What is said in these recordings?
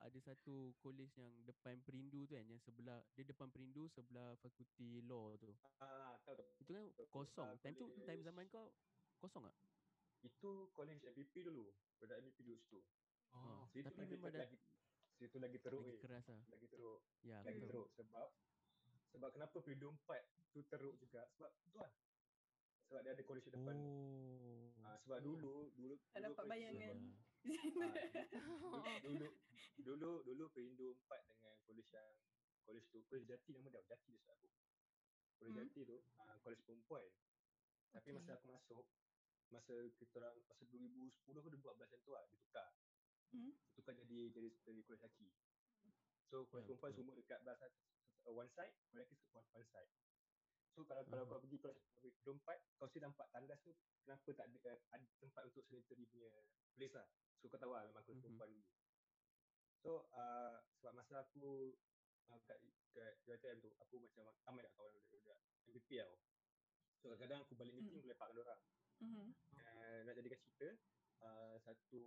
ada satu college yang depan Perindu tu kan yang sebelah dia depan Perindu sebelah fakulti law tu. Ah, tahu. Itu kan kosong. Ah, Time tu time zaman kau kosong tak? Itu college MVP dulu. Produk MVP dulu situ. Oh. Situ Tapi lagi, memang dah lagi, situ lagi teruk lagi eh. keras lah. Lagi teruk. Ya, Lagi betul. teruk sebab sebab kenapa Perindo 4 tu teruk juga sebab tu lah. Sebab dia ada college depan. Oh. Ah, sebab dulu dulu Tak dulu dapat bayangan. Ah, dulu dulu dulu Perindo 4 dengan college yang college tu college Jati nama dia Jati dia sebab aku. College Hmm. Jati tu uh, college perempuan. Tapi masa aku masuk masa kita orang masa 2010 ke 2014 macam tu lah ditukar. Hmm. Ditukar jadi jadi jadi college lelaki. So college Ya, perempuan betul. semua dekat belah uh, one side, college lelaki one, one side. So kalau kalau Mhm. kau pergi Perindo 4 kau mesti nampak tandas tu kenapa tak ada, uh, ada tempat untuk sanitary punya place lah. So kau tahu lah memang college Mhm. perempuan dulu. So uh, sebab masa aku uh, kat kat UiTM tu aku macam ramai kat kawan budak MVP tau. So kadang-kadang aku balik meeting Hmm. aku lepak dengan orang. Mhm. Uh, nak jadikan cerita uh, satu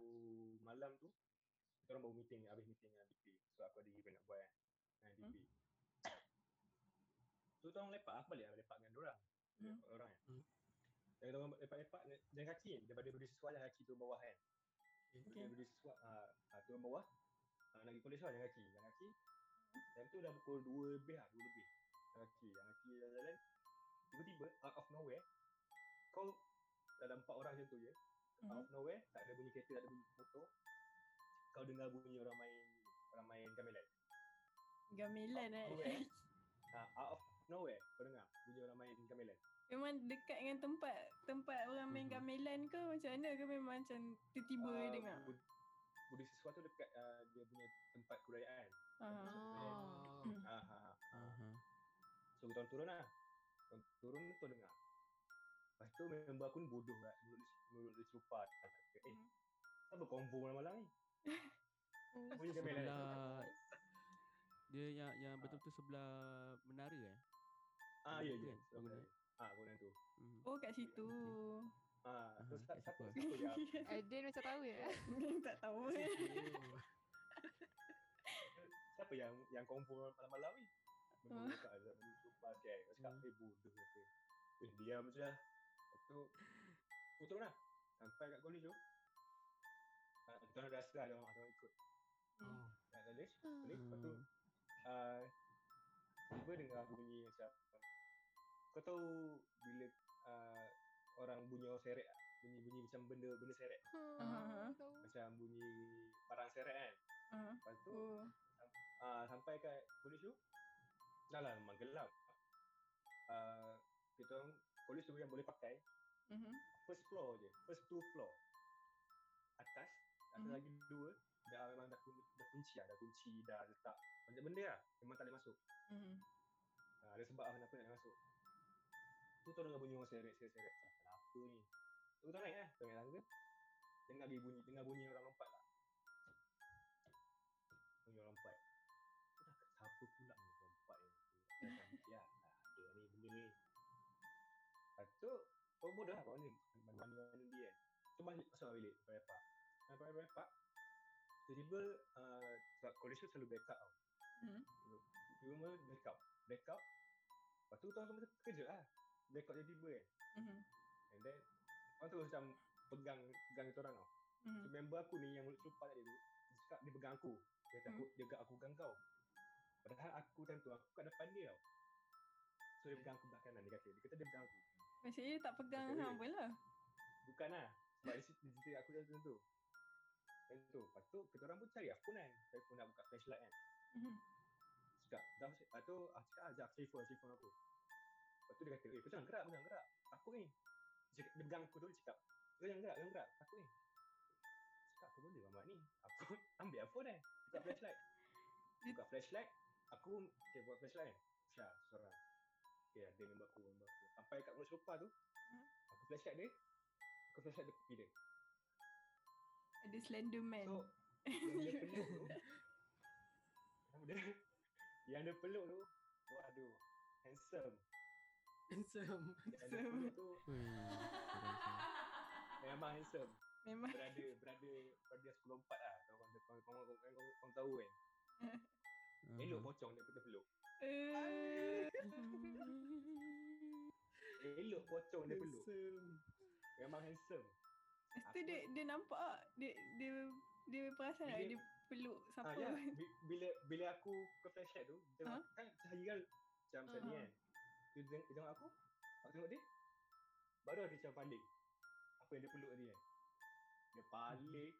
malam tu kita orang baru meeting habis meeting dengan DP. So aku ada event nak buat kan. Dengan DP. So kita orang lepak aku balik lepak dengan orang. Hmm. Lepak orang kan. Hmm. Dan orang lepak-lepak jalan kaki kan daripada berdiri sesuai jalan kaki turun bawah kan. Okay. Dia berdiri sesuai uh, uh, turun bawah uh, pergi college lah jalan kaki. Jalan kaki. Time tu dah pukul 2 lebih lah, 2 lebih. Jalan kaki, jalan kaki jalan-jalan. Tiba-tiba out of nowhere kau dalam empat orang macam tu je. Mhm. Out of nowhere tak ada bunyi kereta, tak ada bunyi motor. Kau dengar bunyi orang main orang main gamelan. Gamelan eh. Nowhere. Ha, out of nowhere kau dengar bunyi orang main gamelan. Memang dekat dengan tempat tempat orang main Mhm. gamelan ke macam mana ke memang macam tiba-tiba Ah, uh, dengar. bud- Budi sesuatu dekat uh, dia punya tempat kebudayaan. Ah. Ha, ha. Aha. So kita turun lah. Kita orang turun tu dengar. Lepas tu member aku ni bodoh lah. Mulut dia, serupa. Eh, Hmm. apa konvo malam-malam ni? Bunyi gamelan. Dia yang yang betul-betul sebelah menara eh. Ah, ya, tu ya. kan? Sebelah Bangunan. mana? Ah, bangunan tu. Mhm. Oh kat situ. Ah, terus kat siapa, situ. siapa yang Aiden macam tahu ya. tak tahu. siapa yang yang konvo malam-malam ni? Ah. Benda dekat ada benda serupa kan. Aku cakap, Hmm. eh bodoh kata. Eh, diam je lah. Lepas tu, turun lah. Sampai kat college tu. Ah, kita orang rasa ada orang, ada orang ikut. Oh. Kat college, college. Lepas tu, uh, tiba dengar bunyi macam kau tahu bila uh, orang bunyi orang seret tak? bunyi-bunyi macam benda benda seret Ah. Tahu. macam bunyi barang seret kan Ah. lepas tu Oh. uh, sampai kat polis tu dah lah memang gelap uh, kita orang polis tu yang boleh pakai Mhm. first floor je first two floor atas atas Mhm. lagi dua dah memang dah, kun- dah kunci lah dah kunci dah letak banyak benda lah memang tak boleh masuk Mhm. Ha, ada sebab lah kenapa nak masuk. Tu tu dengar bunyi orang seret, seret, seret. Ah, Kenapa ni? Tu tu naik lah, tu naik tangga. Dengar dia bunyi, dengar bunyi orang lompat lah. Bunyi orang lompat. Tu dah kat siapa pula ni lompat ni? Ya, ada ni benda ni. Lepas tu, kau bodoh lah kau ni. Mandi-mandi kan. Tu balik masuk bilik, lepak. Sampai lepak. Tiba-tiba, uh, sebab college tu selalu backup tau. Mhm. Cuma backup. Backup. Lepas tu tuan semua terkejut lah. Backup tiba-tiba kan. Mhm. And then, orang tu macam pegang pegang kita orang tau. So, Mhm. member aku ni yang mulut serupa tadi tu, dia cakap dia pegang aku. Dia kata aku, dia aku pegang kau. Padahal aku time tu, aku kat depan dia tau. So dia pegang aku belah kanan, dia kata. Dia kata dia pegang aku. Maksudnya dia tak pegang Okay. hang pun lah. Bukan lah. Sebab dia cerita- dia aku macam tu. Macam tu. Lepas tu, kita orang pun cari phone kan. Cari phone nak buka flashlight kan. Mhm. Cakap, dah. Lepas tu, aku cakap, cari phone, cari phone aku. Lepas tu dia kata, eh kau jangan gerak, kau jangan gerak. Takut ni. Dia, pegang aku tu, cakap, kau jangan gerak, jangan gerak. Takut ni. Cakap, apa benda mamat ni? Aku ambil lah phone kan. Buka flashlight. Buka flashlight. Aku, okay, buat flashlight kan. Syah, seorang. Okay, ada member aku, member aku. Sampai kat mulut sofa tu, Hmm. aku flashlight dia. Aku flashlight dia pergi dia. Ada slender man. So, yang dia peluk tu, yang dia peluk tu, waduh, handsome. Handsome. Tu sih. memang handsome. Memang. berada berada berada 10 4 lah. Kau kau kau kau kau kau kau tahu kan. Elok Aha. pocong dia kita peluk. Eh, Elok pocong dia peluk. Memang handsome. Lepas tu dia, dia nampak tak? Dia, dia, dia perasan tak Bila- dia peluk Ha, siapa? ya, bi- bila bila aku ke flashlight tu, dia Ha? kan cahaya kan macam macam ni Ha. kan. Dia, tengok, dia tengok aku, aku tengok dia. Baru dia macam paling. Apa yang dia peluk tadi kan. Dia paling.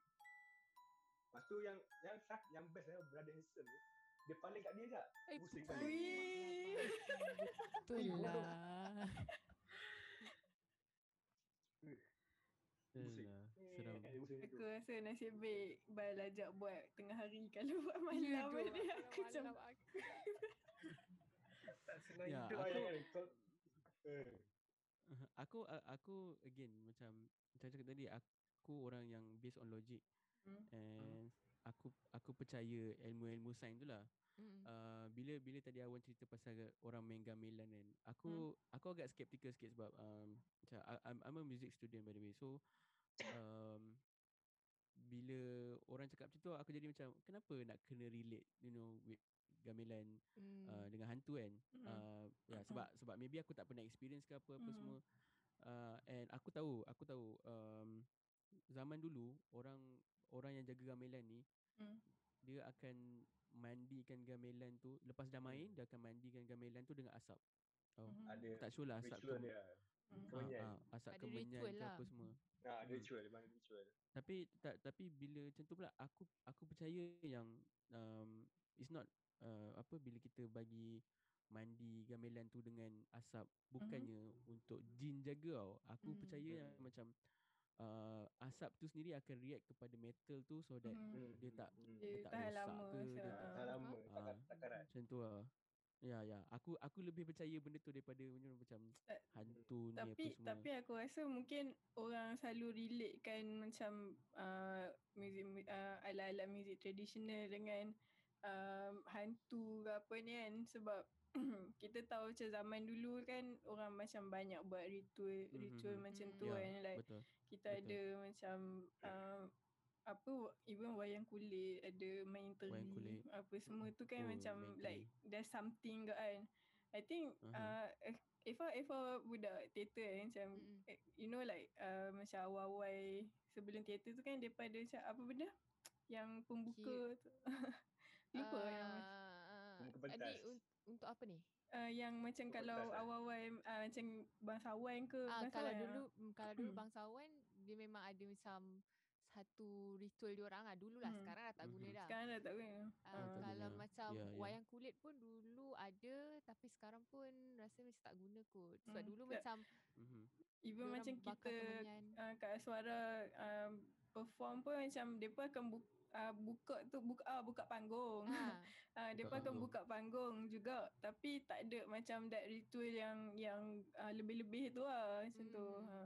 Lepas tu yang yang sak- yang best lah brother handsome tu. Dia paling kat dia tak? Eh, Pusing kali. Betul lah. Pusing. Aku rasa nasib baik Bal ajak buat tengah hari Kalau buat Ya, malam ni aku macam aku. Tak senang Ya, hidup aku- kan. Kau, eh. Aha, aku aku again macam macam cakap tadi aku orang yang based on logic Hmm. and aku aku percaya ilmu-ilmu sains tu lah. Mm. Uh, bila bila tadi Awan cerita pasal orang main gamelan kan aku aku agak skeptical sikit sebab um, macam I, I'm, I'm a music student by the way so um, bila orang cakap macam tu aku jadi macam kenapa nak kena relate you know with gamelan Mm. uh, dengan hantu kan Mm. uh, ya sebab sebab maybe aku tak pernah experience ke apa apa Mm. semua uh, and aku tahu aku tahu um, zaman dulu orang orang yang jaga gamelan ni Hmm. dia akan mandikan gamelan tu lepas dah main Hmm. dia akan mandikan gamelan tu dengan asap oh Mhm. Ada aku tak sure lah asap ritual ke dia. Hmm. kemenyan. ah, ah, asap Ada kemenyan ke lah. apa semua Ha, ada Hmm. ritual, memang ada ritual. tapi tak tapi bila macam tu pula aku aku percaya yang um, it's not uh, apa bila kita bagi mandi gamelan tu dengan asap bukannya untuk jin jaga tau. Aku Mhm. percaya yang macam uh, asap tu sendiri akan react kepada metal tu so that Mhm. Hmm, dia tak hmm, Dia dia tak tahan rosak lama ke, dia tak- Tak lama, tak, tak karat. macam tu lah. Ya ya. Aku aku lebih percaya benda tu daripada you know, macam Tak- hantu ni apa Tapi semua. tapi aku rasa mungkin orang selalu relate kan macam uh, muzik mu- uh, alat-alat muzik tradisional dengan um, hantu ke apa ni kan. Sebab kita tahu macam zaman dulu kan orang macam banyak buat ritual Mhm, ritual mhm. macam tu Ya, kan. Like betul. kita betul. ada macam uh, apa even wayang kulit ada main teri apa semua tu kan Oh, macam like there's something ke kan. I think Aha. uh, Eva Eva budak teater kan macam eh, you know like uh, macam awal-awal sebelum teater tu kan daripada macam apa benda? Yang pembuka tu lupa yang Ah, Muka Adik pentas. un- untuk apa ni? uh, yang macam kalau eh? awal-awal uh, macam bangsawan ke Ah, bangsawan kalau ah. dulu mm, kalau dulu Hmm. bangsawan dia memang ada macam satu ritual dia orang ah dululah Hmm. sekarang dah tak guna Mhm. dah. sekarang dah tak guna Ah, tak kalau guna. macam Ya, ya. wayang kulit pun dulu ada tapi sekarang pun rasa macam tak guna kot. Sebab Hmm, dulu tak- macam Mhm. even macam kita uh, kat suara um, perform pun macam depa akan buka uh, buka tu buka ah buka panggung. ah, Uh, Buka depa akan panggung. buka panggung juga tapi tak ada macam that ritual yang yang uh, lebih-lebih tu lah macam tu. Hmm. Ha.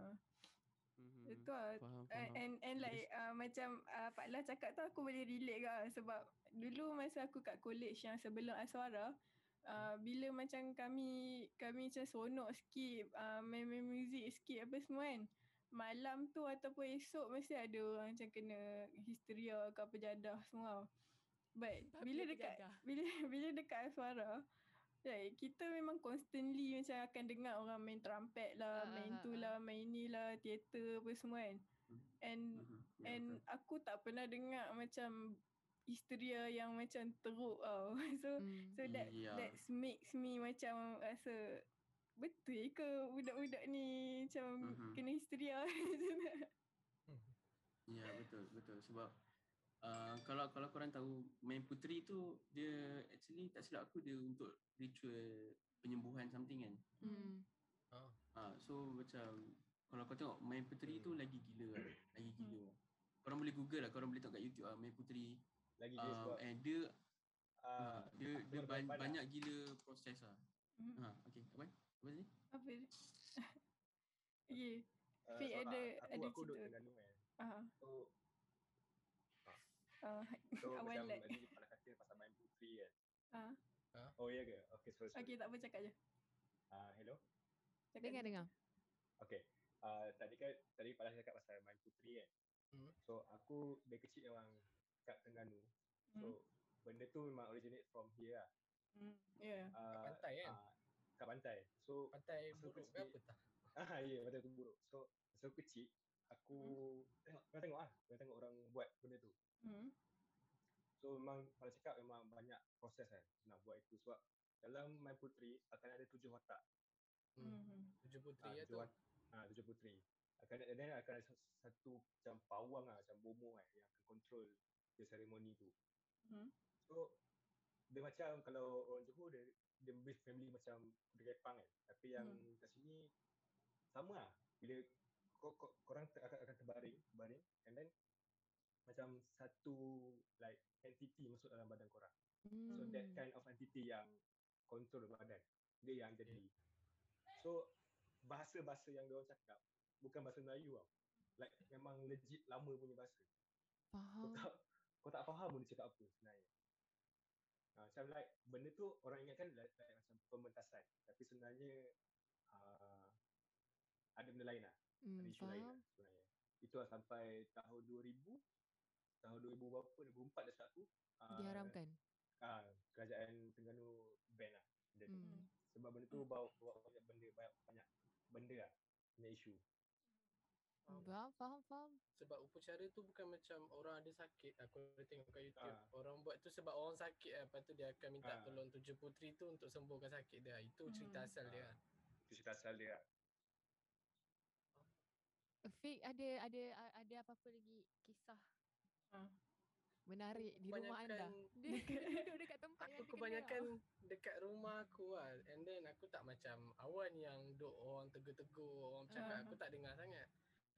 Mhm. Itu lah. Faham, Uh, faham. and and like uh, macam uh, Pak Lah cakap tu aku boleh relate ke sebab dulu masa aku kat college yang sebelum Aswara uh, bila macam kami kami macam seronok sikit uh, main-main muzik sikit apa semua kan malam tu ataupun esok mesti ada orang macam kena histeria ke apa jadah semua but Babi bila dekat jadah? bila bila dekat Aswara like, kita memang constantly macam akan dengar orang main trumpet lah, Ah, main ah, tu ah, lah, main ni lah, teater apa semua kan. And Mhm. Ya, and aku tak pernah dengar macam histeria yang macam teruk tau. So mm, so that Ya. that makes me macam rasa betul ke budak-budak ni macam Mhm. kena histeria Ya betul betul sebab uh, kalau kalau korang tahu main puteri tu dia actually tak silap aku dia untuk ritual penyembuhan something kan. mm. Ah so macam kalau kau tengok main puteri tu lagi gila lah, lagi gila. lah. Korang boleh google lah, korang boleh tengok kat YouTube ah main puteri. Lagi dia Um, sebab and dia uh, dia dia ada ban- banyak. banyak gila proses lah. Hmm, Ha okey apa? Apa ni? apa? Okay. ah, Fik sebab ada- aku, ada aku duduk cerita. Terengganu kan. Ah, So, ah, so macam lag. tadi Pak Lah kata pasal main puteri kan. ah. Oh ya ke? Okay, sorry. sorry. Okay tak apa cakap je. Ah, hello. Cakap Dengar dengar. Okay. Uh, tadi kan tadi Pak Lah cakap pasal main puteri kan. Hmm. So aku dari kecil memang kat Terengganu. So Hmm. benda tu memang originate from here lah. Hmm. Ya. Uh, pantai kan? ah, kat pantai. So Pantai buruk ke apa tak? ah ya pantai tu buruk. So masa aku kecil aku tengok kau tengok ah, kau tengok orang buat benda tu. Hmm. So memang kalau cakap memang banyak proses kan nak buat itu sebab dalam My Putri akan ada tujuh watak. Hmm. Hmm. Tujuh Ah, puteri ya tujuh tu. wat- ah, tujuh puteri. Akan ada dan akan ada sa- satu macam pawang ah, macam bomo kan yang akan control the ceremony tu. Hmm. So dia macam kalau orang Johor dia dia base family macam budaya Pang kan. Tapi yang Hmm. kat sini sama lah. Bila kor, kor, korang ter, akan, akan terbaring, terbaring and then macam satu like entity masuk dalam badan korang. So that Hmm. kind of entity yang control badan. Dia yang jadi. So bahasa-bahasa yang diorang cakap bukan bahasa Melayu tau. Like memang legit lama punya bahasa. Kau Faham. tak kau tak faham pun dia cakap apa sebenarnya. Ha, macam like benda tu orang ingatkan like, like macam pementasan. Tapi sebenarnya uh, ada benda lain lah. Ada Hmm, isu lain lah faham. sebenarnya. Itu lah sampai tahun 2000 tahun 2000 berapa 2004 dah start tu ah, Diharamkan. ah, kerajaan Terengganu ban lah benda tu. Hmm. sebab benda tu bawa, bawa banyak benda banyak banyak benda lah banyak isu Faham. Faham, faham, faham. Sebab upacara tu bukan macam orang ada sakit Aku ada tengok kat YouTube Ah. Orang buat tu sebab orang sakit lah Lepas tu dia akan minta Ah. tolong tujuh puteri tu Untuk sembuhkan sakit dia Itu cerita Hmm. asal dia Ah. itu cerita asal dia lah. Fik ada ada ada apa-apa lagi kisah Ah. menarik di rumah anda? Dia duduk dekat tempat yang Aku kebanyakan tau. dekat rumah aku lah And then aku tak macam Awan yang duk orang tegur-tegur Orang cakap Ah. aku tak dengar sangat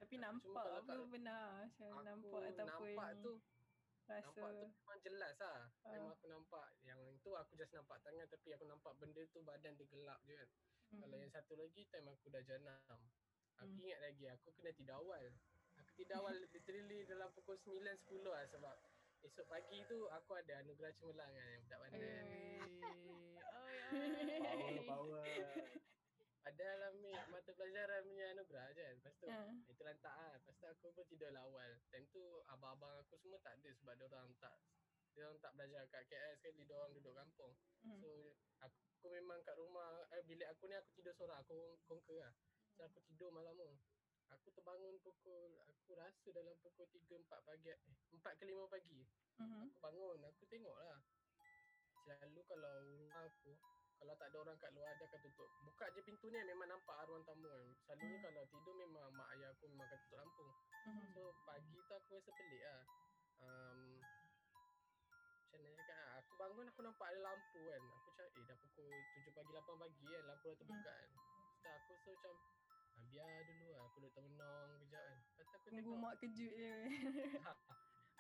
Tapi Cuma nampak kalau aku kat- benar macam Aku nampak ataupun nampak tu rasa? Nampak tu memang jelas lah. Ah. Memang aku nampak Yang tu aku just nampak tangan Tapi aku nampak benda tu badan dia gelap je kan. Hmm. Kalau yang satu lagi time aku dah jenam Aku Hmm. ingat lagi aku kena tidur awal. Aku tidur awal literally dalam pukul 9-10 lah Sebab esok pagi tu aku ada anugerah cemerlang kan Yang budak bandar Eh, power power Padahal ambil mata pelajaran punya anugerah je. Lepas tu Ah. itu lantak lah. Lepas tu aku pun tidur lah awal. Time tu abang-abang aku semua tak ada sebab orang tak Diorang tak belajar kat KL sekali Diorang duduk kampung. Hmm. So aku memang kat rumah eh, Bilik aku ni aku tidur seorang Aku conquer lah. So aku tidur malam tu. Aku terbangun pukul Aku rasa dalam pukul 3-4 pagi Eh 4 ke 5 pagi. Mhm. Aku bangun. Aku tengok lah. Selalu kalau rumah aku Kalau tak ada orang kat luar Dia akan tutup. Buka je pintu ni memang nampak arwah tamu kan. Selalunya Hmm. kalau tidur memang Mak ayah aku memang akan tutup lampu. Mhm. So pagi tu aku rasa pelik lah. Um, Macam mana cakap lah Aku bangun aku nampak ada lampu kan. Aku macam eh dah pukul 7 pagi 8 pagi kan Lampu dah terbuka kan. Lepas tu aku so macam ah, Biar dulu lah aku duduk termenung kejap kan. Lepas tu aku Tunggu tengok. mak kejut je.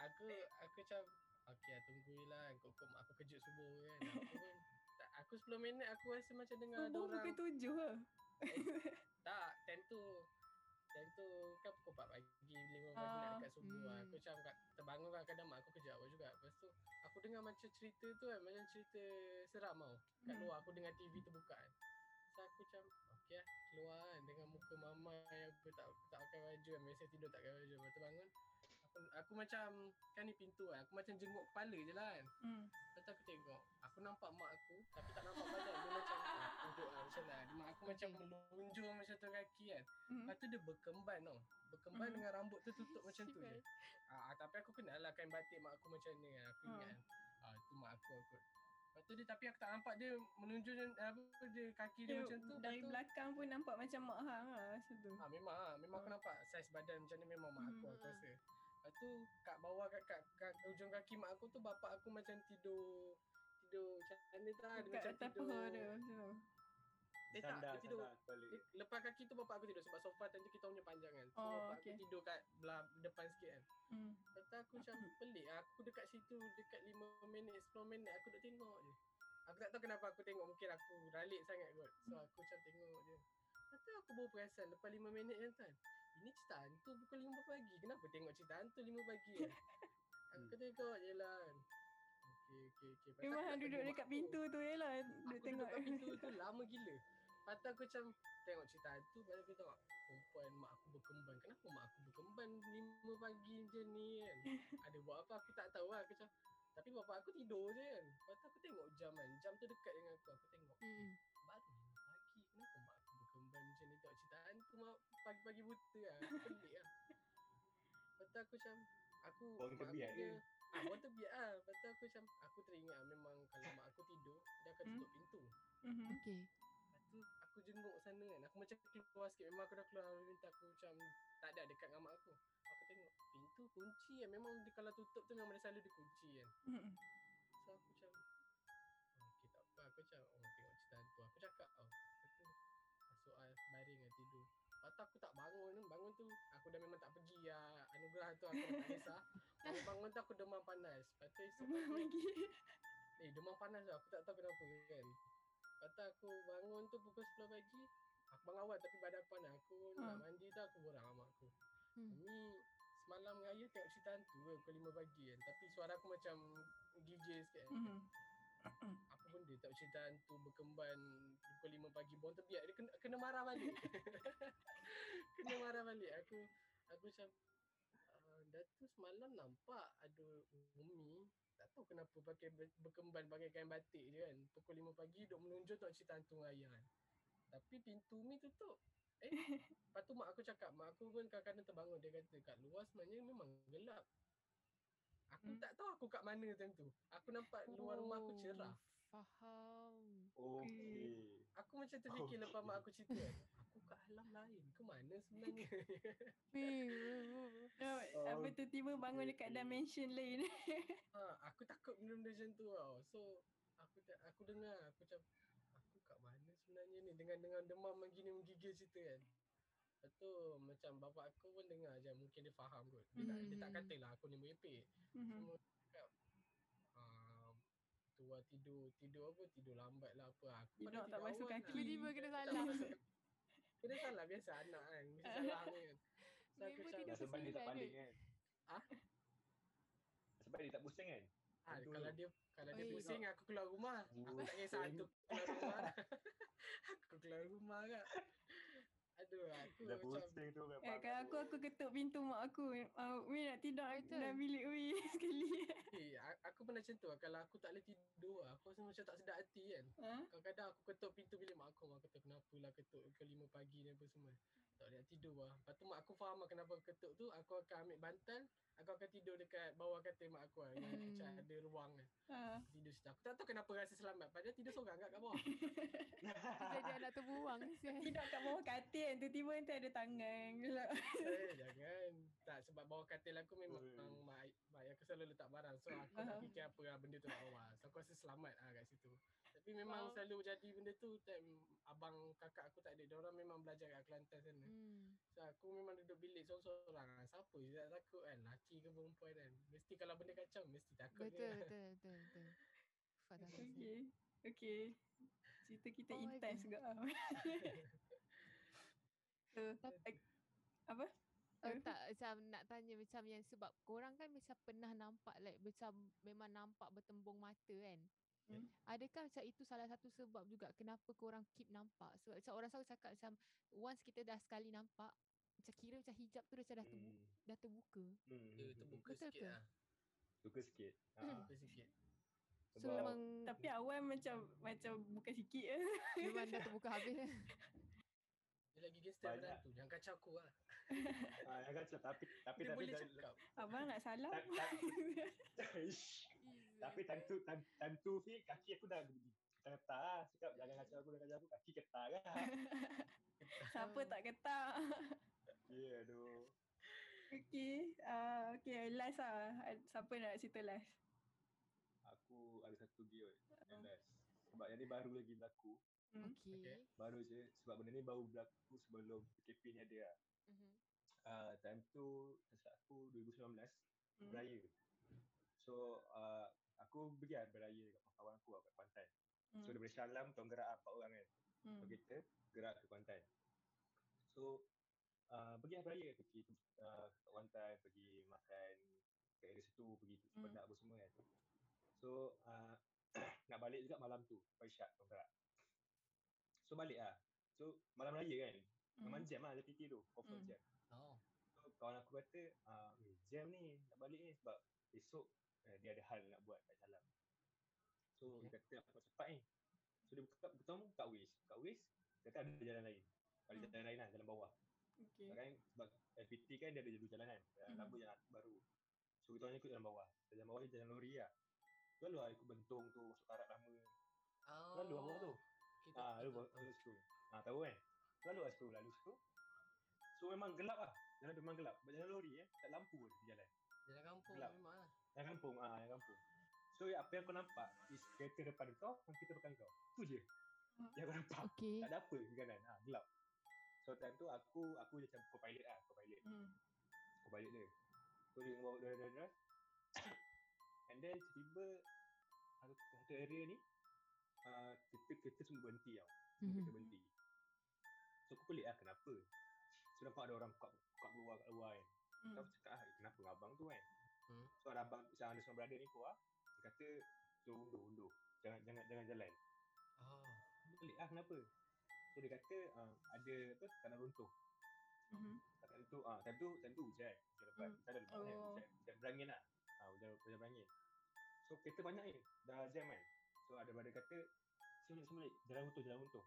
Aku aku macam Okay lah tunggu je lah Kok mak aku kejut subuh kan. Aku pun Aku 10 minit aku rasa macam dengar ada Subuh orang pukul tujuh lah. Tak, time tu. Time tu kan pukul 4 pagi 5 pagi Ah, nak dekat subuh. lah hmm. Aku macam kat, terbangun kadang-kadang mak aku kejap aku juga. Lepas tu aku dengar macam cerita tu kan Macam cerita seram tau. Kat Hmm. luar aku dengar TV terbuka kan. So aku macam okay lah keluar kan. Dengan muka mama yang aku tak tak pakai baju kan. Biasa tidur tak pakai baju Lepas tu bangun Aku, aku macam kan ni pintu kan Aku macam jenguk kepala je lah kan Hmm. Lepas tu aku tengok Aku nampak mak aku Tapi tak nampak badan Dia macam ah, duduk lah macam lah Mak aku macam melunjur macam tu kaki kan Hmm. Lepas tu dia berkemban tau Berkemban Mhm. dengan rambut tu tutup macam tu je ah, ah, Tapi aku kenal lah kain batik mak aku macam ni kan Aku Hmm. ingat kan ah, Itu mak aku aku Lepas tu dia tapi aku tak nampak dia menunjuk apa dia kaki dia Dia macam tu dari tu belakang pun nampak macam mak hang lah masa tu. Ah memang ah, memang aku Hmm. nampak saiz badan macam ni memang mak aku Hmm. aku rasa. Lepas tu kat bawah kat, kat, kat ujung kaki mak aku tu bapak aku macam tidur tidur macam mana tak dia Dekat macam atas tidur. paha dia. tu. Eh tak, dia tidur sandar dia, lepas kaki tu bapak aku tidur sebab sofa time tu kita punya panjang kan. So Oh, bapak okay. aku tidur kat belah depan sikit kan. Hmm. Lepas tu aku macam pelik aku dekat situ dekat 5 minit 10 minit aku duk tengok je. Aku tak tahu kenapa aku tengok mungkin aku ralik sangat kot. So aku macam tengok je. Lepas tu aku baru perasan lepas 5 minit kan kan. Ini cerita hantu pukul 5 pagi. Kenapa tengok cerita hantu 5 pagi kan? Aku tengok je lah kan. Okey okey. Lepas tu Memang aku duduk dekat aku. pintu tu je lah. Aku Duduk tengok. kat pintu tu lama gila. Lepas aku macam tengok cerita hantu Lepas aku tengok perempuan mak aku berkemban Kenapa mak aku berkemban 5 pagi je ni kan Ada buat apa aku tak tahu lah aku macam Tapi bapak aku tidur je kan Lepas tu aku tengok jam kan Jam tu dekat dengan aku Aku tengok Hmm. Mak pagi-pagi buta lah Aku Pelik lah Lepas tu aku macam Aku Orang terbiak aku dia Ah, orang terbiak lah Lepas tu aku macam Aku teringat lah memang Kalau mak aku tidur Dia akan Hmm. tutup pintu Mhm. Okay. Lepas tu aku jenguk sana kan Aku macam keluar sikit Memang aku dah keluar Aku minta aku macam Tak ada dekat dengan mak aku Aku tengok pintu kunci kan Memang dia, kalau tutup tu memang dia selalu dikunci kan Mhm. Tu aku tak bangun. Bangun tu Aku dah memang tak pergi ya. Anugerah tu aku dah tak kisah Bangun-bangun tu aku demam panas. Lepas tu esok pagi Lagi. Eh demam panas tu Aku tak tahu kenapa kan? Lepas tu aku bangun tu pukul 10 pagi Aku bangun awal tapi badan aku panas Aku Ha. nak mandi tu aku borak dengan mak aku. Hmm. Ni semalam raya tengok cerita hantu ke? Pukul 5 pagi kan. Tapi suara aku macam gigil sikit kan. Mhm. Apa benda tak cerita hantu berkemban pukul 5 pagi Buang terbiak dia kena, kena marah balik. Kena marah balik. Aku aku macam uh, Datuk semalam nampak ada Umi Tak tahu kenapa pakai ber- berkemban pakai kain batik je kan. Pukul 5 pagi duk menunjuk tak cerita hantu raya kan. Tapi pintu Umi tutup. Eh, lepas tu mak aku cakap, mak aku pun kadang-kadang terbangun. Dia kata kat luar sebenarnya memang gelap. Aku Hmm. tak tahu aku kat mana time tu. Aku nampak luar rumah aku cerah. Oh, Faham. Okey. Aku macam terfikir lepas mak aku cerita kan. Aku kat alam lain. Ke mana sebenarnya? Oh, apa tu tiba bangun dekat Okay. dimension lain. ha, aku takut benda-benda macam tu tau. So aku tak aku dengar aku macam aku kat mana sebenarnya ni dengan dengan demam begini menggigil cerita kan. Lepas tu macam bapak aku pun dengar je mungkin dia faham kot. Dia, tak, dia tak Hmm. katalah aku ni merepek. Mhm. Semua cakap ah, tu lah tidur tidur apa tidur lambat lah apa aku tak tidur basuh kaki. Tiba-tiba kena Tak salah. Kena salah biasa anak kan Mesti salah ni kan So aku macam tidur Sebab dia tak paling dia. kan. Ah? Sebab dia tak pusing kan? Betul. Kalau dia kalau dia Oi. pusing aku keluar rumah Aku tak kisah tu keluar rumah Aku keluar rumah kan Aku Dah pusing tu kan. Eh, kalau aku aku ketuk pintu mak aku. Uh, Umi nak tidur Betul. dalam bilik Umi sekali. eh, Aku pernah macam tu lah. Kalau aku tak boleh tidur Aku rasa macam tak sedap hati kan Ha? Kadang-kadang aku ketuk pintu bilik mak aku Mak kata kenapa lah ketuk ke 5 pagi ni apa semua Tak boleh nak tidur lah Lepas tu mak aku faham lah kenapa aku ketuk tu. Aku akan ambil bantal Aku akan tidur dekat bawah katil mak aku lah. Yang Hmm. macam ada ruang kan Ha. Tidur situ. Aku tak tahu kenapa rasa selamat. Padahal tidur seorang kat kat bawah. Jadi anak terbuang sial. Tidur kat bawah katil kan. Tiba-tiba nanti ada tangan. Eh jangan. Tak sebab bawah katil aku memang mak, mak aku selalu letak barang. So aku tak fikir apa lah benda tu kat bawah. So aku rasa selamat lah kat situ Tapi memang Wow. selalu jadi benda tu Time abang kakak aku tak ada Diorang memang belajar kat Kelantan sana Hmm. So aku memang duduk bilik seorang-seorang lah. Siapa je tak takut kan Laki ke perempuan kan Mesti kalau benda kacau Mesti takut Betul, dia betul, betul, betul. Faham. Okey. Okey. Cerita kita Oh intense juga. so, ak- apa? Hmm. tak macam nak tanya macam yang sebab korang kan macam pernah nampak like macam memang nampak bertembung mata kan. Hmm. Adakah macam itu salah satu sebab juga kenapa korang keep nampak? Sebab macam orang selalu cakap macam once kita dah sekali nampak macam kira macam hijab tu macam dah, terbu- Hmm. dah terbuka. Hmm. Dia terbuka Betul sikit ke? lah Suka sikit. Ha. Hmm. Terbuka sikit So Sebab memang Tapi awal macam macam bukan sikit je. memang dah terbuka habis. Dia lagi gangster Banyak. daripada tu Jangan kacau aku lah ha, yang kacau tapi tapi Dia tapi boleh dah- cakap Abang nak salam. tak- tak- Ish. Tapi time tu time, time tu Fi kaki aku dah getar lah. Cakap jangan kacau aku jangan kacau aku kaki getar kan. Siapa tak ketak. Ya yeah, aduh. Okey. Uh, okay, last lah. Siapa nak cerita last? Aku ada satu dia yang last. Sebab yang ni baru lagi berlaku. Hmm. Okey. Okay. Baru je sebab benda ni baru berlaku sebelum PKP ni ada lah. Mhm. Uh, time tu tak aku 2019 Hmm. beraya. So uh, aku pergi lah beraya dekat kawan aku lah kat Kuantan. Hmm. So daripada Syalam kita orang gerak lah, empat orang kan. Hmm. So kita gerak ke Kuantan. So uh, pergi lah beraya pergi uh, kat Kuantan pergi makan kat area situ pergi tu Hmm. apa semua kan. So uh, nak balik juga malam tu Isyak kita orang gerak. So balik lah. So malam raya kan. Memang Hmm. jam lah JPT tu. Confirm Hmm. jam. Oh. So kawan aku kata, ah, eh, jam ni nak balik ni sebab esok eh, dia ada hal nak buat kat dalam. So Okay. dia kata aku cepat ni. So dia buka pertama buka Waze. Buka Waze, dia kata ada jalan lain. Ada Hmm. jalan lain lah, jalan bawah. Okay. Sekarang sebab LPT kan dia ada dua jalan kan. Jalan Mhm. lama jalan baru. So kita orang ikut jalan bawah. Jalan bawah ni jalan lori lah. Lalu lah ikut bentong tu, masuk karat lama. Oh. Lalu apa tu? Kita Ah, lalu tahu, bawa- lalu situ. Ah, tahu kan? Lalu lah situ, lalu situ. So memang gelap lah. Jalan memang gelap. Jalan lori eh, tak lampu pun di jalan. Jalan kampung Gelap. memang lah. Yang kampung, ah, yang kampung. So apa yang kau nampak is kereta depan kau dan kereta belakang kau. Tu je. Hmm. Yang kau nampak. Okay. Tak ada apa di kanan. Ah, gelap. So time tu aku aku macam co-pilot lah, co-pilot. Hmm. Co-pilot dia. So dia bawa drive drive drive. And then tiba-tiba satu, satu area ni uh, kita kereta semua berhenti tau. Semua kereta Mhm. berhenti. So aku pelik lah kenapa. So nampak ada orang kat kat luar kat luar kan. So Hmm. aku cakap ah, kenapa abang tu kan. Hmm. So ada abang macam ada seorang brother ni keluar. Dia kata tu undur undur. Jangan jangan jangan jalan. Oh. Pelik lah kenapa. So dia kata uh, ada apa tanah runtuh. Mhm. Time tu ah time tu time tu hujan. Hujan lebat. Hmm. Tak ada lebat kan. Oh. Hujan, hujan berangin lah. Ah hujan hujan berangin. So kereta banyak ni dah jam kan. So ada brother kata sini sini jalan runtuh jalan runtuh.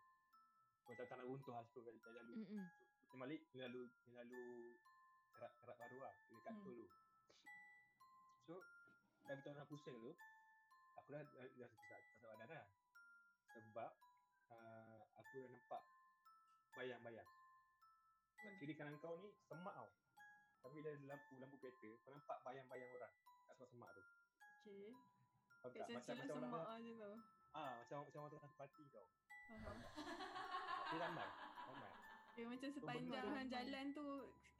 Macam tanah runtuh lah situ kan jalan lalu. Mm-mm. Kita balik ni lalu ni lalu kerak kerak baru lah dekat Hmm. tu dulu. So time tu nak pusing tu aku dah dah, dah tak tak badan lah. Sebab uh, aku dah nampak bayang-bayang. Hmm. kiri kanan kau ni semak tau. Tapi ada lampu lampu kereta kau nampak bayang-bayang orang kat semak-semak tu. Okay. Kat? Macam macam orang semak aja tau. ah macam macam orang tengah parti kau. Faham. Tapi ramai, ramai. Ya macam sepanjang tu- jalan tu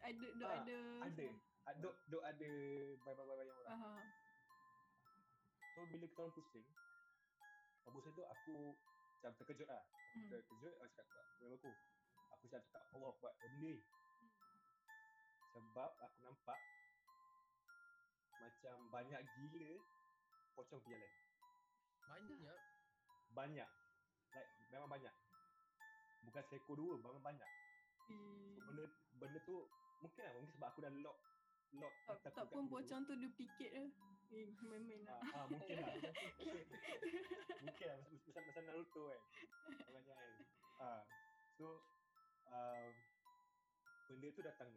ada duk Ah, ada Ada. Ada duk ada bayang-bayang orang. Faham. So bila kita orang pusing Abu tu aku macam terkejut lah Aku Hmm. terkejut aku cakap kat aku Aku macam cakap Allah buat benda ni Sebab aku nampak Macam banyak gila Pocong jalan Banyak. Banyak Like memang banyak Bukan seekor dua memang banyak Hmm. so, Benda benda tu Mungkin lah mungkin sebab aku dah lock Lock Tak, tak pun benda tu. pocong tu duplicate ke. Eh, main-main lah. Ah, ah mungkin lah. mungkin lah. Macam, macam, Naruto kan. Banyak kan. Ah, so, um, benda tu datang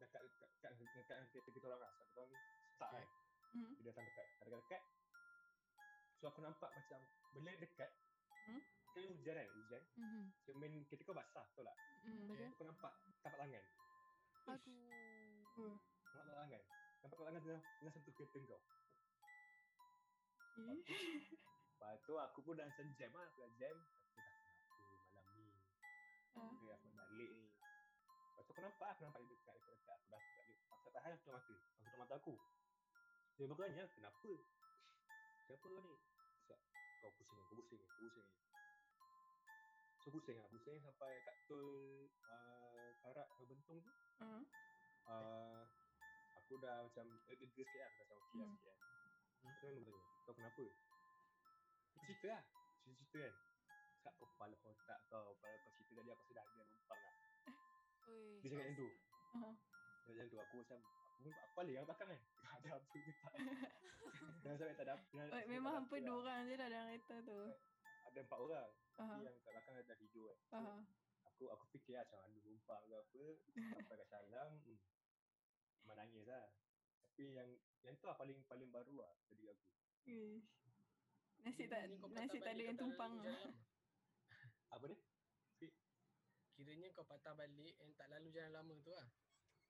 dekat dekat dekat dekat dekat kita orang lah. Sebab kita orang start Okay. kan. Hmm. Dia datang dekat. Datang dekat. So aku nampak macam bila dekat. Hmm? Kan hujan kan, hujan. Mhm. Cermin kereta kau basah, betul tak? Mm, betul. Aku nampak tapak tangan. Aduh. Hmm. Nampak tapak tangan. Nampak tapak tangan tengah, tengah sentuh kereta kau. Eh. Lepas tu aku pun dah macam jam lah. Aku dah jam. Aku dah kenapa malam ni. Ah. Okay, aku nak balik ni. Lepas tu aku nampak, aku nampak dia dekat, dekat, dekat. Aku dah aku balik. Aku tak tahan, aku tutup mata. Aku tutup mata aku. Dia bertanya, kenapa? Kenapa kau ni? Cakap, kau pusing, kau pusing, kau pusing. So pusing lah, pusing sampai kat tol uh, karat ke bentung tu. Ah. Uh, aku dah macam lega sikit lah, aku dah macam okey lah Hmm. sikit kan. Hmm. Tu memang bertanya, kau kenapa? Dia cerita lah, cerita-cerita kan. Cakap kau kepala otak kau, kepala kau cerita tadi aku rasa dah ada numpang lah. Oi. Dia cakap macam tu. Ah. Dia macam tu, aku macam aku pun aku balik yang belakang kan. ada apa ke tak. Jangan sampai tak ada apa. Oh, memang ada apa dua lah. orang je lah dalam kereta tu. Ada empat orang. Tapi yang kat belakang dah tidur kan. Faham. aku aku fikir lah macam ada numpang ke apa. Sampai kat Syalam. Hmm. Memang nangis lah. Tapi yang yang tu lah paling paling baru lah tadi aku. Ish. Nasib tak nasib tak ada yang tumpang lah. Apa dia? Kiranya kau patah balik and tak lalu jalan lama tu lah.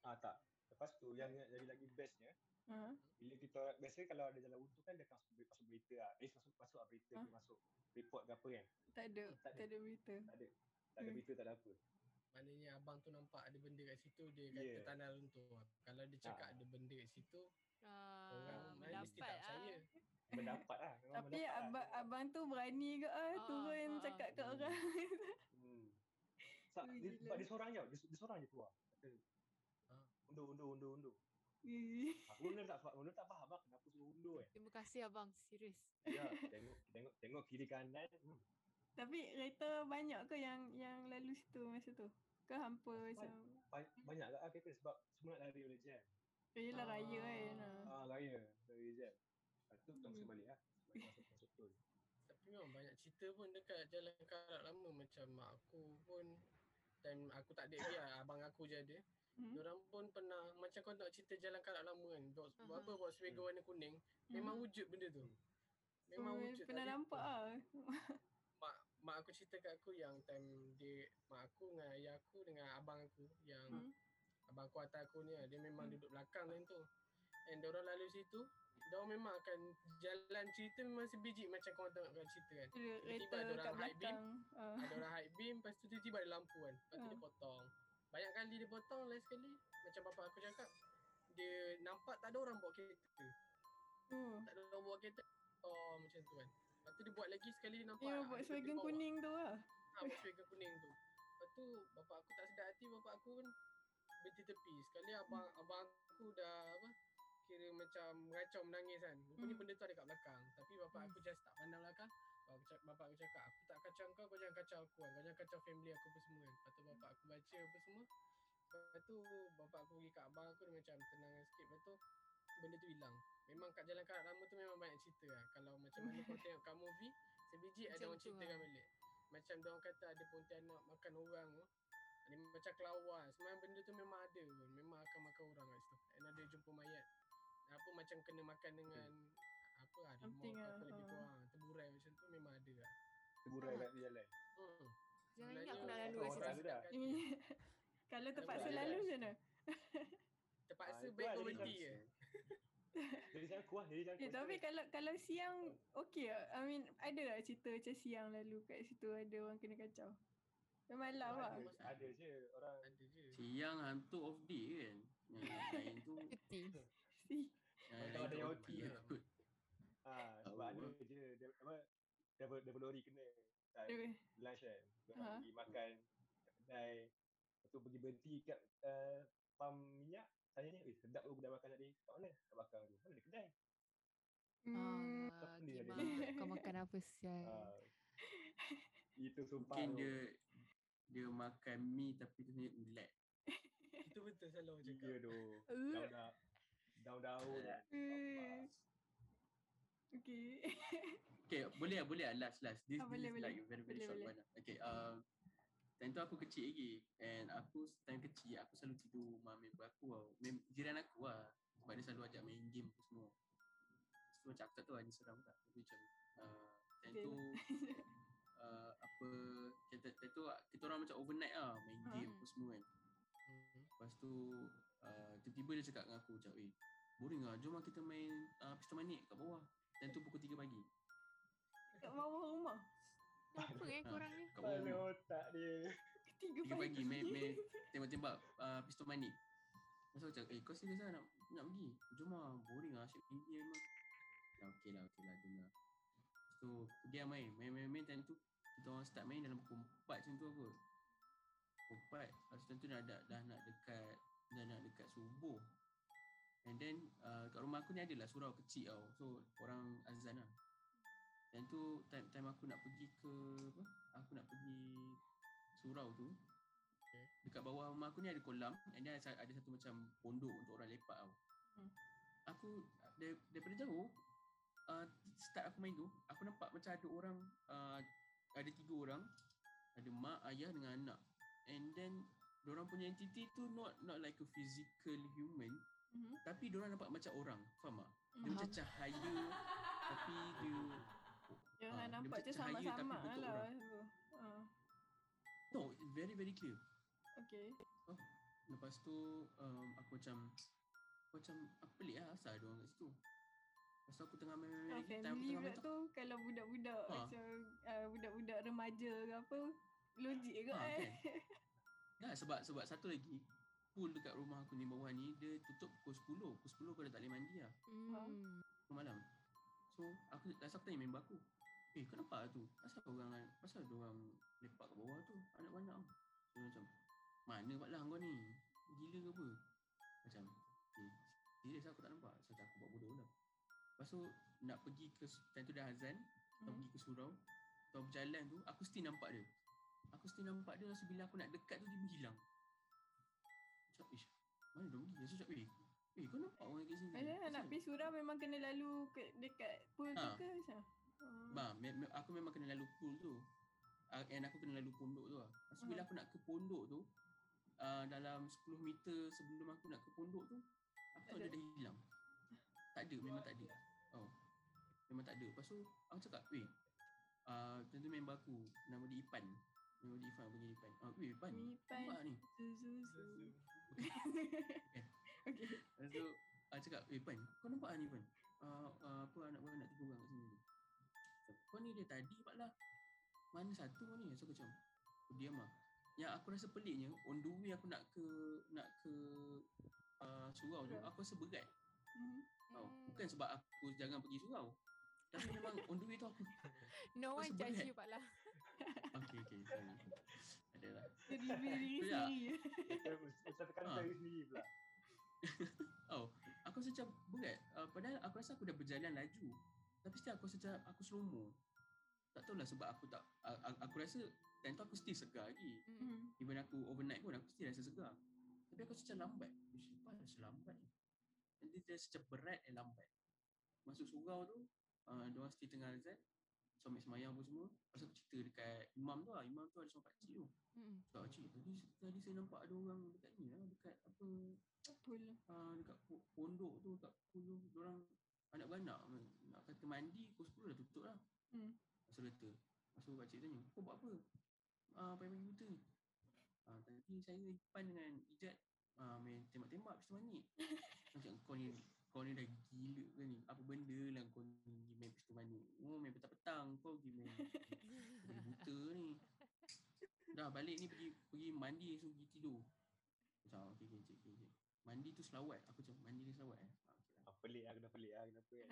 Ah tak. Lepas tu yang yang jadi lagi bestnya Ha. bila kita biasanya kalau ada jalan buntu kan dia akan masuk, masuk berita lah. Eh masuk masuk lah berita Ah. ke masuk report ke apa kan. Tak ada, Tak tak ada berita. Tak ada. Tak ada Hmm. berita tak ada apa. Maknanya abang tu nampak ada benda kat situ dia kata Yeah. tanah runtuh. Kalau dia cakap Ah. ada benda kat situ, Ah, orang main mesti tak ah. percaya. Mendapat lah. Memang Tapi mendapat lah. abang abang tu berani ke ah Ah, turun ah, cakap kat Hmm. orang. Hmm. Sebab Ui, dia, sebab dia seorang je, dia, dia seorang je keluar. Kata, Ah. undur, undur, undur, undur. Ih. Aku tak, faham- tak faham lah kenapa suruh undur kan. Terima kasih abang, serius. Ya, tengok, tengok, tengok kiri kanan. Hmm. Tapi kereta banyak ke yang yang lalu situ masa tu? Ke hampa macam Ba- Banyak lah kereta sebab semua nak lari oleh jam. Yelah raya Ah. kan. ah. Ah, raya dari jam. Lepas tu kita mesti Hmm. balik lah. Masuk masuk. Tapi memang banyak cerita pun dekat jalan karak lama macam mak aku pun time aku tak ada dia, abang aku je ada. Hmm. Diorang pun pernah macam kau nak cerita jalan karak lama kan. Bawa Aha. uh-huh. apa bawa swagger warna kuning. Memang wujud benda tu. Memang Oh, wujud. pernah nampak ah. mak aku cerita kat aku yang time dia mak aku dengan ayah aku dengan abang aku yang Hmm. abang aku atas aku ni lah, dia memang Hmm. duduk belakang time tu. And dia orang lalu situ, dia orang memang akan jalan cerita memang sebiji macam kau tengok kat cerita kan. Tiba-tiba ada orang high beam. Ah. Ada orang high beam, lepas tu tiba-tiba ada lampu kan. Lepas tu Ah. dia potong. Banyak kali dia potong, last sekali macam bapak aku cakap, dia nampak tak ada orang bawa kereta. Oh. Tak ada orang bawa kereta. Oh macam tu kan. Lepas tu dia buat lagi sekali dia nampak. Dia ada buat bawah. kuning tu lah. Ha, buat swagen kuning tu. Lepas tu bapak aku tak sedar hati, bapak aku pun berhenti tepi. Sekali abang abang aku dah apa kira macam mengacau menangis kan. Rupanya Hmm. benda tu ada kat belakang. Tapi bapak Hmm. aku just tak pandang belakang. Bapak aku, cak- bapak aku cakap, aku tak kacau kau, kau jangan kacau aku kan. Kau jangan kacau family aku apa semua kan. Lepas tu bapak aku baca apa semua. Lepas tu bapak aku pergi kat abang aku dia macam tenang sikit. Lepas tu benda tu hilang. Memang kat jalan karak lama tu memang banyak cerita lah. Kalau macam mana kau tengok kat movie, sebiji ada orang tu ceritakan lah. balik. Macam dia orang kata ada pontianak makan orang tu. Ada macam kelawar. Sebenarnya benda tu memang ada pun. Memang akan makan orang kat situ. And ada jumpa mayat. Apa macam kena makan dengan apa harimau Something lah, apa lebih ha. kurang. Teburai macam tu memang ada lah. Teburai kat jalan. Hmm. Jangan ingat aku nak lalu kat situ. kalau terpaksa lalu macam mana? Terpaksa baik kau berhenti je. Jadi jangan kuah, jadi jangan Eh, kuah. tapi kalau kalau siang okey tak? I mean ada tak cerita macam siang lalu kat situ ada orang kena kacau? Malam lah. ada, ada je orang Ada je. Siang hantu off day kan. Yang lain tu Cuti. Si. yang Kalau ada yang OT lah. ah sebab ada lah. je dia apa double double lori kena time lunch kan. Dia Ha. pergi makan kat kedai. Lepas tu pergi berhenti kat uh, pam minyak. Tanya ni, eh sedap tu kedai makan tadi. Kat mana? Kat belakang tu. Mana ada kedai? hmm, Ah, dia ada ni? Kau makan apa sial? Ah. Itu sumpah Mungkin tu. dia dia makan mi tapi tu ni ulat. Itu betul selalu orang cakap. Tu. Uh. Daun-daun. Daun-daun. Okey. Okay, boleh lah, boleh lah last last. This, Ah, this boleh, is boleh. like very very Boleh, short boleh. one. lah. Okay, um, time tu aku kecil lagi and aku time kecil aku selalu tidur rumah member aku tau. Mem jiran aku lah. Sebab dia selalu ajak main game apa semua. So macam aku tak tahu lah ni seram tak. Tapi macam uh, time tu uh, apa kita time tu kita orang macam overnight lah main Ha. game apa semua kan. Hmm. Lepas tu uh, tiba-tiba dia cakap dengan aku macam eh boring lah jom lah kita main uh, pistol manik kat bawah. Time tu pukul 3 pagi. Kat bawah rumah. Apa eh Ha, korang ni? Kat bawah Kepala otak dia. Tiga, Tiga pagi main, main tembak-tembak uh, pistol manik. Masa cakap, eh kau serius lah nak, nak pergi? Jom lah, boring lah, asyik main game lah. Dah okey lah, okey lah, jom lah. Lepas tu, pergi lah main. Main-main-main time tu, kita orang start main dalam pukul 4 macam tu kot. Pukul 4, lepas tu time tu dah, dah, dah nak dekat, dah nak dekat subuh. And then, uh, kat rumah aku ni adalah surau kecil tau. So, orang azan lah. Time tu, time, time aku nak pergi ke, apa? Aku nak pergi surau tu. Okay. Dekat bawah rumah aku ni ada kolam and then ada, satu macam pondok untuk orang lepak tau. Hmm. Aku dar, daripada jauh uh, start aku main tu, aku nampak macam ada orang uh, ada tiga orang, ada mak, ayah dengan anak. And then orang punya entity tu not not like a physical human, Mhm. tapi orang nampak macam orang. Faham tak? Dia Mhm. macam cahaya tapi dia Yang Ah, dia nampak macam je sama-sama lah. Ah, no, very very clear. okay. Lepas tu um, aku macam aku macam aku pelik lah asal ada orang kat situ. Lepas tu aku tengah main-main Ah, lagi, family tengah pula tu. tu kalau budak-budak Ha. macam uh, budak-budak remaja ke apa logik ke Ha, eh. kan? Ya sebab sebab satu lagi pool dekat rumah aku ni bawah ni dia tutup pukul 10. Pukul 10 kau dah tak boleh mandi lah Hmm. malam. So aku rasa aku tanya member aku. Eh kenapa tu? Asal orang asal ada orang lepak kat bawah tu? Anak banyak. So dia macam mana lah kau ni? Gila ke apa? Macam eh serius aku tak nampak. So macam aku buat bodoh lah. Lepas tu nak pergi ke time tu dah azan, nak Hmm. pergi ke surau. So berjalan tu aku still nampak dia. Aku still nampak dia rasa bila aku nak dekat tu dia hilang. Macam ish. Mana dia pergi? Rasa macam eh. Eh kau nampak orang kat sini? Macam nak pergi surau memang kena lalu ke, dekat pool tu Ha. ke macam? Oh. Ba, me, me, aku memang kena lalu pool tu. Uh, and aku kena lalu pondok tu lah. Lepas tu bila Hmm. aku nak ke pondok tu, uh, dalam 10 meter sebelum aku nak ke pondok tu, aku ada. dia dah hilang. Tak ada, memang tak ada. Oh. Memang tak ada. Lepas tu aku cakap, weh, uh, tentu member aku, nama dia Ipan. Nama dia Ipan, panggil Ipan. Uh, weh, Ipan, Ipan. nampak ni? Zuzu. Okay. Lepas tu uh, cakap, eh Pan, kau nampak ni Pan? Uh, uh, apa anak beranak tiga orang kat sini tu? Kau ni dia tadi Pak lah. Mana satu kau ni? So aku macam, aku diam lah. Yang aku rasa peliknya, on the way aku nak ke nak ke uh, surau tu, aku rasa berat. Mhm. Tau. Hmm. Bukan sebab aku jangan pergi surau. Tapi memang on the way tu aku, No one judge you Pak Lah. okay, okay, sorry. Adalah. Dia review diri lah. sendiri. Macam tekan diri sendiri pula. Oh, aku rasa macam berat. Uh, padahal aku rasa aku dah berjalan laju. Tapi still aku rasa macam aku slow mo. Tak tahulah sebab aku tak aku rasa time tu aku still segar lagi. Mm. Mhm. Even aku overnight pun aku still rasa segar. Tapi aku rasa macam lambat. Apa rasa lambat ni? Nanti dia rasa macam berat dan lambat. Masuk surau tu, uh, diorang still tengah azan. Suami semayang apa semua. Lepas tu aku cerita dekat imam tu lah. Imam tu ada seorang pakcik tu. Mm. Cakap, pakcik tadi, tadi saya nampak ada orang dekat ni lah. Dekat apa, Pool. uh, dekat po- pondok tu kat puluh orang anak beranak nak kata mandi pukul 10 dah tutup lah. Hmm. Masa kata. Masa pakcik tanya, kau buat apa? Ah, uh, pagi buta ni. Ah, tadi saya Ipan dengan Ijat ah, main tembak-tembak pistol manik. Macam kau ni kau ni dah gila ke ni? Apa benda lah kau ni pergi main pistol manik? Oh main petang-petang kau pergi main main buta ni. Dah balik ni pergi pergi mandi so pergi tidur. Macam okey okey cik okey. cik. Mandi tu selawat. Aku macam mandi ni selawat eh. Ah, okey lah. Ah, pelik lah, kena pelik lah. Kenapa kan?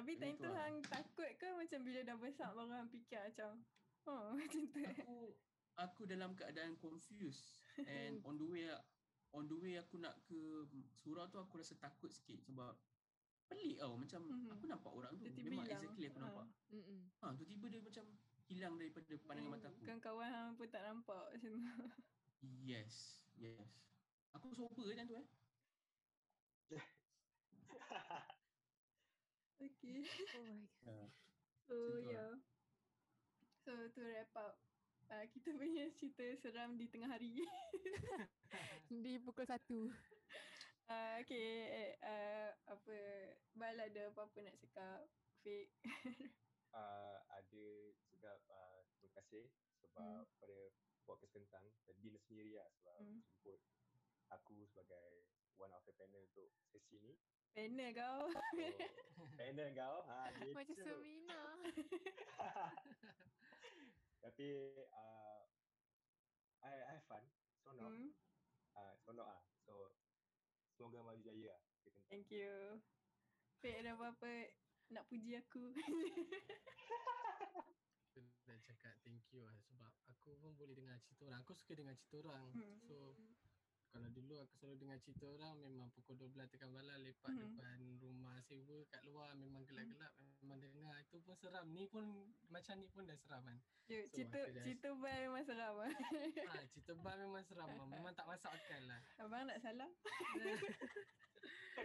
Tapi time tu hang takut ke macam bila dah besar baru hang fikir macam oh macam tu. aku aku dalam keadaan confused and on the way on the way aku nak ke surau tu aku rasa takut sikit sebab pelik tau macam Mhm. aku nampak orang tu Tiba-tiba memang hilang. exactly aku Ha. nampak Mm-mm. ha tu tiba dia macam hilang daripada pandangan mata aku Kawan-kawan hang pun tak nampak macam tu. yes yes aku sober kan tu eh Okay. Oh my god. So tu lah. yeah. So to wrap up uh, kita punya cerita seram di tengah hari. Di pukul satu. uh, okay, uh, apa Bal ada apa-apa nak cakap? Fake. uh, ada cakap uh, terima kasih sebab Hmm. pada podcast kentang dan Din sendiri lah sebab Hmm. jemput aku sebagai one of the panel untuk sesi ni. Panel kau. So, panel kau. Ha, gitu. Macam seminar. Tapi uh, I, I have fun. Seronok. Hmm. Uh, seronok ah. So semoga maju jaya lah. Thank you. Fake ada apa-apa nak puji aku. Aku nak cakap thank you lah sebab aku pun boleh dengar cerita orang. Aku suka dengar cerita orang. Hmm. So kalau dulu aku selalu dengar cerita orang memang pukul 12 tekan malam lepak Hmm. depan rumah sewa kat luar memang gelap-gelap memang dengar itu pun seram. Ni pun macam ni pun dah seram kan. Yo, So, cerita dah- cerita bal memang seram. ah. ha, cerita bar memang seram. ah. Memang tak masuk akal lah. Abang nak salam?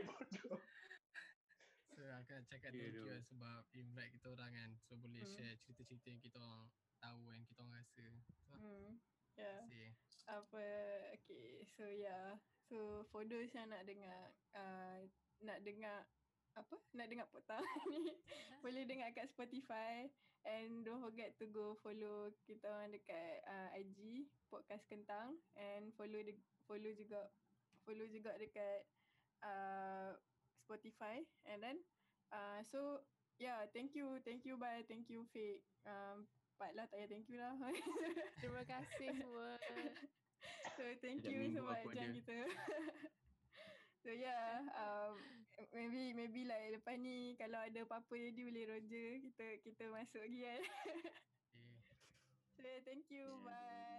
Bodoh. So aku nak cakap Ya, thank you lah sebab invite kita orang kan. So boleh Hmm. share cerita-cerita yang kita orang tahu yang kita orang rasa. So, Hmm. Yeah. terima kasih. Apa okay so yeah so for those yang nak dengar uh, nak dengar apa? Nak dengar petang ni boleh dengar kat Spotify. And don't forget to go follow kita orang dekat uh, IG podcast kentang. And follow de- follow juga follow juga dekat uh, Spotify. And then uh, so yeah thank you thank you bye thank you Fake um, Pak lah tak payah thank you lah. Terima kasih semua. So thank you sebab join ada. kita. so yeah, um, maybe maybe like lepas ni kalau ada apa-apa jadi boleh Roger kita kita masuk lagi kan. Okay. so yeah, thank you, Yeah, bye.